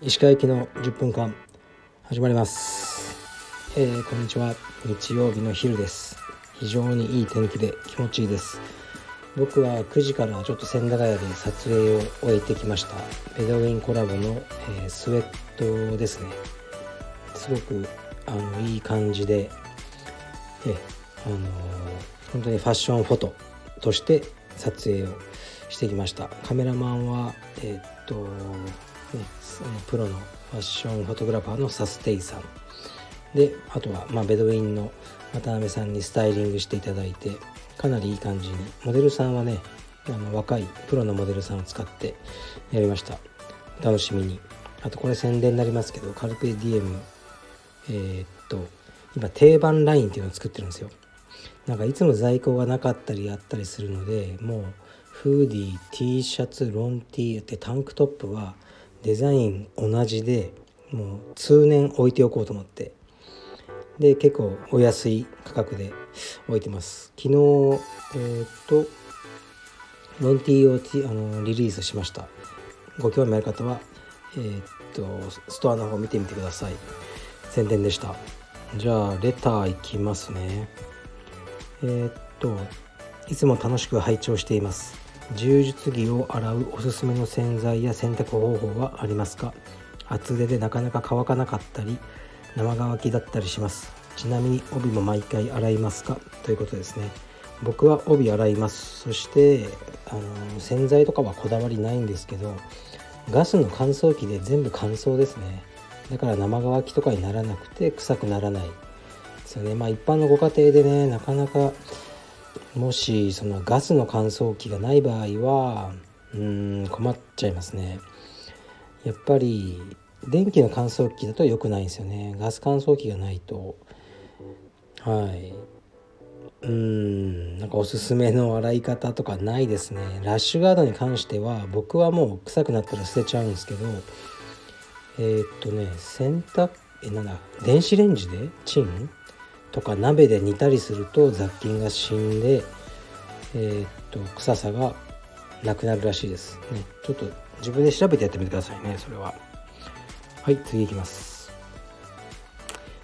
石川行きの10分間始まります、えー、こんにちは。日曜日の昼です。非常にいい天気で気持ちいいです。僕は9時からちょっと千駄ヶ谷で撮影を終えてきました。ベドウィンコラボの、えー、スウェットですね。すごくあのいい感じで、えー、あのー、本当にファッションフォトとして撮影をしてきました。カメラマンはえっと、ね、プロのファッションフォトグラファーのサステイさん。であとは、まあ、ベドウィンの渡辺さんにスタイリングしていただいてかなりいい感じに。モデルさんはねあの若いプロのモデルさんを使ってやりました。楽しみに。あとこれ宣伝になりますけどカルペディエムえー、っと今定番ラインっていうのを作ってるんですよ。なんかいつも在庫がなかったりあったりするのでもうフーディー T シャツロン T ってタンクトップはデザイン同じでもう通年置いておこうと思って。で結構お安い価格で置いてます。昨日えー、っとロンティーをあのリリースしました。ご興味ある方はえー、っとストアの方見てみてください。宣伝でした。じゃあレターいきますね。えー、っといつも楽しく拝聴しています。柔術着を洗うおすすめの洗剤や洗濯方法はありますか？厚手でなかなか乾かなかったり生乾きだったりします。ちなみに帯も毎回洗いますか？ということですね。僕は帯洗います。そしてあの洗剤とかはこだわりないんですけどガスの乾燥機で全部乾燥ですね。だから生乾きとかにならなくて臭くならない。ですよね。まあ一般のご家庭でねなかなかもしそのガスの乾燥機がない場合はうん困っちゃいますね。やっぱり電気の乾燥機だと良くないんですよね。ガス乾燥機がないと。はい。うんなんかおすすめの洗い方とかないですね。ラッシュガードに関しては僕はもう臭くなったら捨てちゃうんですけどえー、っとね洗濯えなんだ電子レンジでチンとか鍋で煮たりすると雑菌が死んでえー、っと臭さがなくなるらしいです。ねちょっと自分で調べてやってみてくださいねそれは。はい次いきます。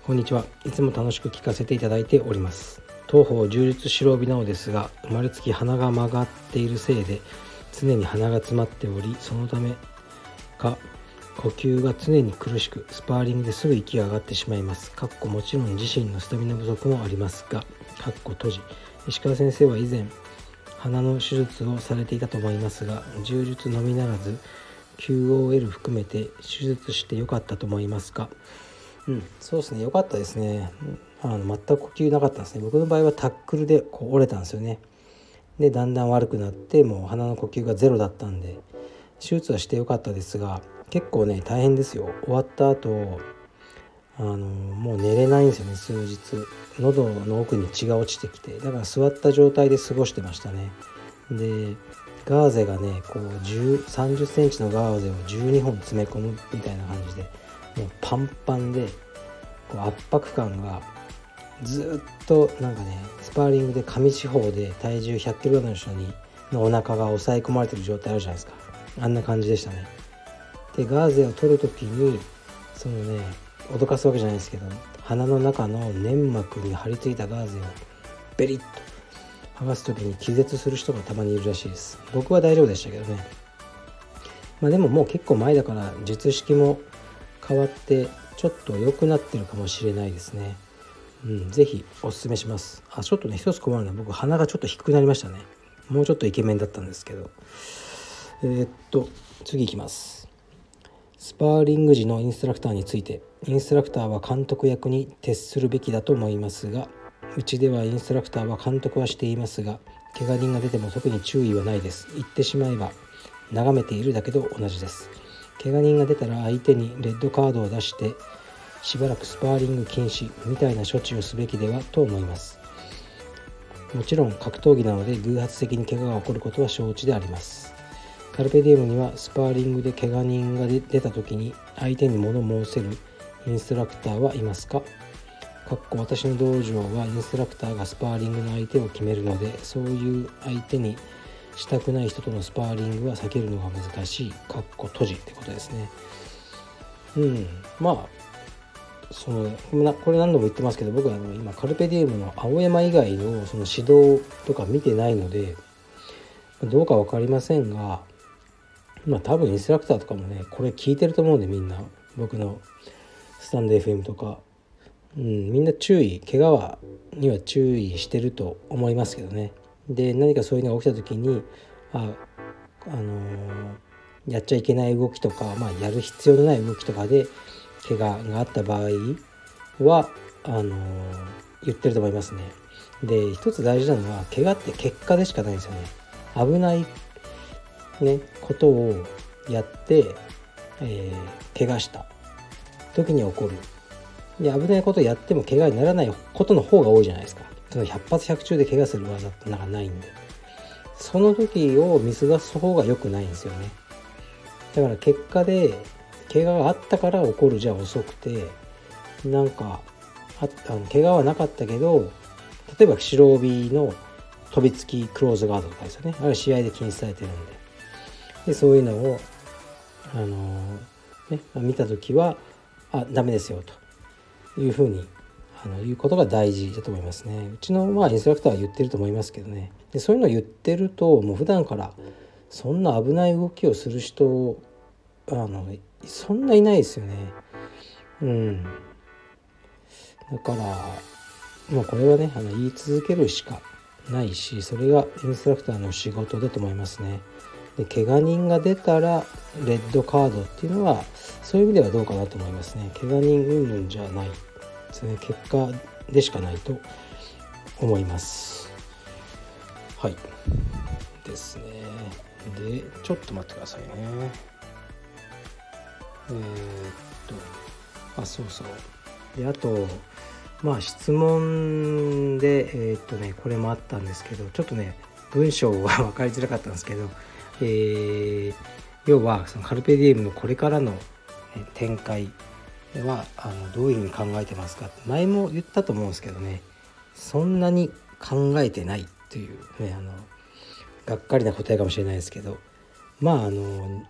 こんにちは。いつも楽しく聞かせていただいております。東方充実白帯なのですが生まれつき鼻が曲がっているせいで常に鼻が詰まっておりそのためか呼吸が常に苦しくスパーリングですぐ息が上がってしまいます。かっこもちろん自身のスタミナ不足もありますがかっこ閉じ。石川先生は以前鼻の手術をされていたと思いますが柔術のみならず QOL 含めて手術してよかったと思いますかうんそうですね。よかったですね。あの全く呼吸なかったんですね。僕の場合はタックルでこう折れたんですよね。でだんだん悪くなってもう鼻の呼吸がゼロだったんで手術はしてよかったですが結構ね大変ですよ。終わった後あのもう寝れないんですよね数日。喉の奥に血が落ちてきて。だから座った状態で過ごしてましたね。でガーゼがねこう3 0センチのガーゼを12本詰め込むみたいな感じでもうパンパンでこう圧迫感がずっとなんかねスパーリングで上四方で体重100キロの人にのお腹が押さえ込まれてる状態あるじゃないですか。あんな感じでしたね。でガーゼを取る時にそのね脅かすわけじゃないですけど鼻の中の粘膜に張り付いたガーゼをベリッと剥がす時に気絶する人がたまにいるらしいです。僕は大丈夫でしたけどね。まあでももう結構前だから術式も変わってちょっと良くなってるかもしれないですね。うん是非おすすめします。あちょっとね一つ困るのは僕鼻がちょっと低くなりましたね。もうちょっとイケメンだったんですけど。えー、っと次いきます。スパーリング時のインストラクターについてインストラクターは監督役に徹するべきだと思いますがうちではインストラクターは監督はしていますが怪我人が出ても特に注意はないです。言ってしまえば眺めているだけと同じです。怪我人が出たら相手にレッドカードを出してしばらくスパーリング禁止みたいな処置をすべきではと思います。もちろん格闘技なので偶発的に怪我が起こることは承知であります。カルペディウムにはスパーリングで怪我人が出た時に相手に物申せるインストラクターはいますか？かっこ私の道場はインストラクターがスパーリングの相手を決めるのでそういう相手にしたくない人とのスパーリングは避けるのが難しい。かっこ閉じってことですね。うん。まあそのこれ何度も言ってますけど僕はあの今カルペディウムの青山以外のその指導とか見てないのでどうか分かりませんがまあ多分インストラクターとかもねこれ聞いてると思うんでみんな僕のスタンド FM とか、うん、みんな注意怪我はには注意してると思いますけどねで何かそういうのが起きた時にああのー、やっちゃいけない動きとか、まあ、やる必要のない動きとかで怪我があった場合はあのー、言ってると思いますね。で一つ大事なのは怪我って結果でしかないんですよね。危ないねことをやって、えー、怪我した。時に起こる。で危ないことやっても怪我にならないことの方が多いじゃないですか。その100発100中で怪我する技ってなんかないんで。その時を見過ごす方が良くないんですよね。だから結果で怪我があったから起こるじゃ遅くてなんかああの怪我はなかったけど例えば白帯の飛びつきクローズガードとかですよね。あれ試合で禁止されてるんで。でそういうのをあのー、ね、見た時はあダメですよというふうにあの言うことが大事だと思いますね。うちのまあインストラクターは言ってると思いますけどねでそういうのを言ってるともう普段からそんな危ない動きをする人あのそんないないですよね。うん、だからもうこれはねあの言い続けるしかないしそれがインストラクターの仕事だと思いますね。で怪我人が出たらレッドカードっていうのはそういう意味ではどうかなと思いますね。怪我人云々じゃないですね。結果でしかないと思います。はい。ですね。でちょっと待ってくださいね。えー、っとあそうそう。であとまあ質問でえー、っとねこれもあったんですけどちょっとね文章は分 かりづらかったんですけどえー、要はそのカルペディエムのこれからの、展開はあのどういうふうに考えてますか？って前も言ったと思うんですけどねそんなに考えてないというねあのがっかりな答えかもしれないですけどまああの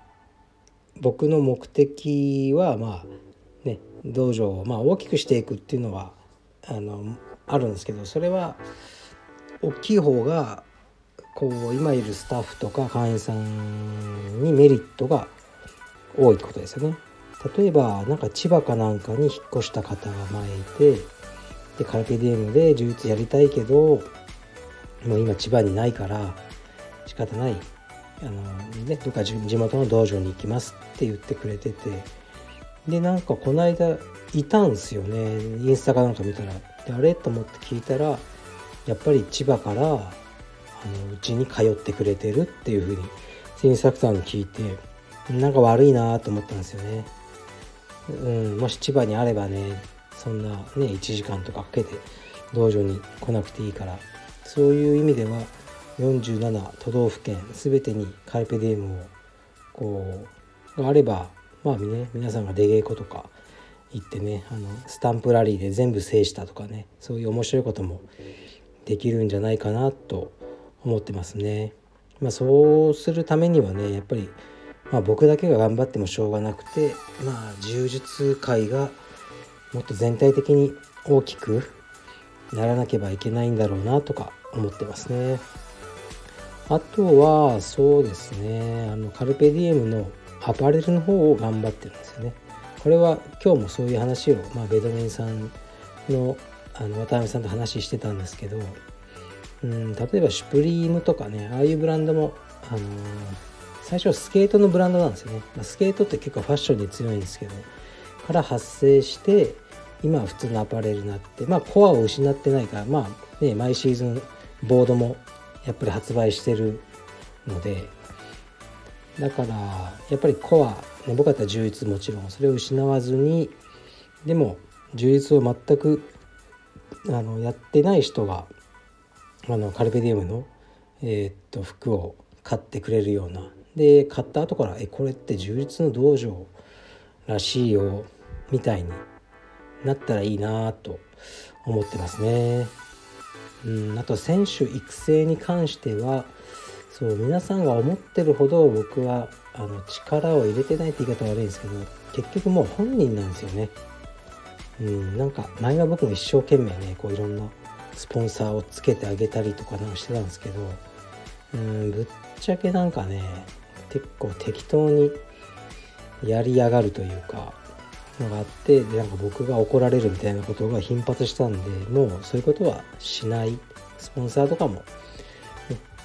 僕の目的はまあね道場をまあ大きくしていくっていうのはあのあるんですけどそれは大きい方がこう今いるスタッフとか会員さんにメリットが多いってことですよね。例えばなんか千葉かなんかに引っ越した方が前いてでカルペディエムで充実やりたいけどもう今千葉にないから仕方ない。あの、ね、どっか地元の道場に行きますって言ってくれてて。でなんかこの間いたんすよね。インスタかなんか見たら。であれ？と思って聞いたらやっぱり千葉からあのうちに通ってくれてるっていうふうにインストラクターに聞いてなんか悪いなと思ったんですよね。うん、もし千葉にあればねそんなね1時間とかかけて道場に来なくていいからそういう意味では47都道府県全てにカルペディウムをこうがあればまあね皆さんが出稽古とか行ってねあのスタンプラリーで全部制したとかねそういう面白いこともできるんじゃないかなと思ってますね。まあ、そうするためにはねやっぱりまあ、僕だけが頑張ってもしょうがなくて、まあ、柔術界がもっと全体的に大きくならなければいけないんだろうなとか思ってますね。あとはそうですねあのカルペディエムのアパレルの方を頑張ってるんですよね。これは今日もそういう話を、まあ、ベドメンさんのあの渡辺さんと話してたんですけど、うん、例えばシュプリームとかねああいうブランドも、あのー最初はスケートのブランドなんですよね。スケートって結構ファッションに強いんですけど、から発生して、今は普通のアパレルになって、まあコアを失ってないから、まあね、毎シーズンボードもやっぱり発売してるので、だからやっぱりコア、ね、僕だったら充実もちろんそれを失わずにでも充実を全くあのやってない人があのカルペディウムの、えー、っと服を買ってくれるようなで買った後から「えこれって充実の道場らしいよ」みたいになったらいいなと思ってますね。うん、あと選手育成に関してはそう皆さんが思ってるほど僕はあの力を入れてないって言い方悪いんですけど結局もう本人なんですよね。うん、なんか前は僕も一生懸命ねこういろんなスポンサーをつけてあげたりとかなんかしてたんですけどうんぶっちゃけなんかね結構適当にやりやがるというかのがあってでなんか僕が怒られるみたいなことが頻発したんでもうそういうことはしない。スポンサーとかも、ね、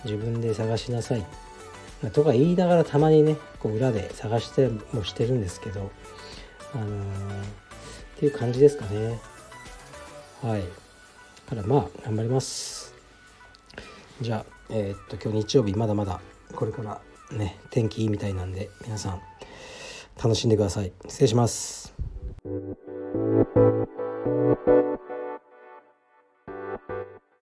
自分で探しなさい。とか言いながらたまにねこう裏で探してもしてるんですけどあのー、っていう感じですかね。はい。からまあ頑張ります。じゃあえー、っと今日日曜日まだまだこれからね天気いいみたいなんで皆さん楽しんでください。失礼します。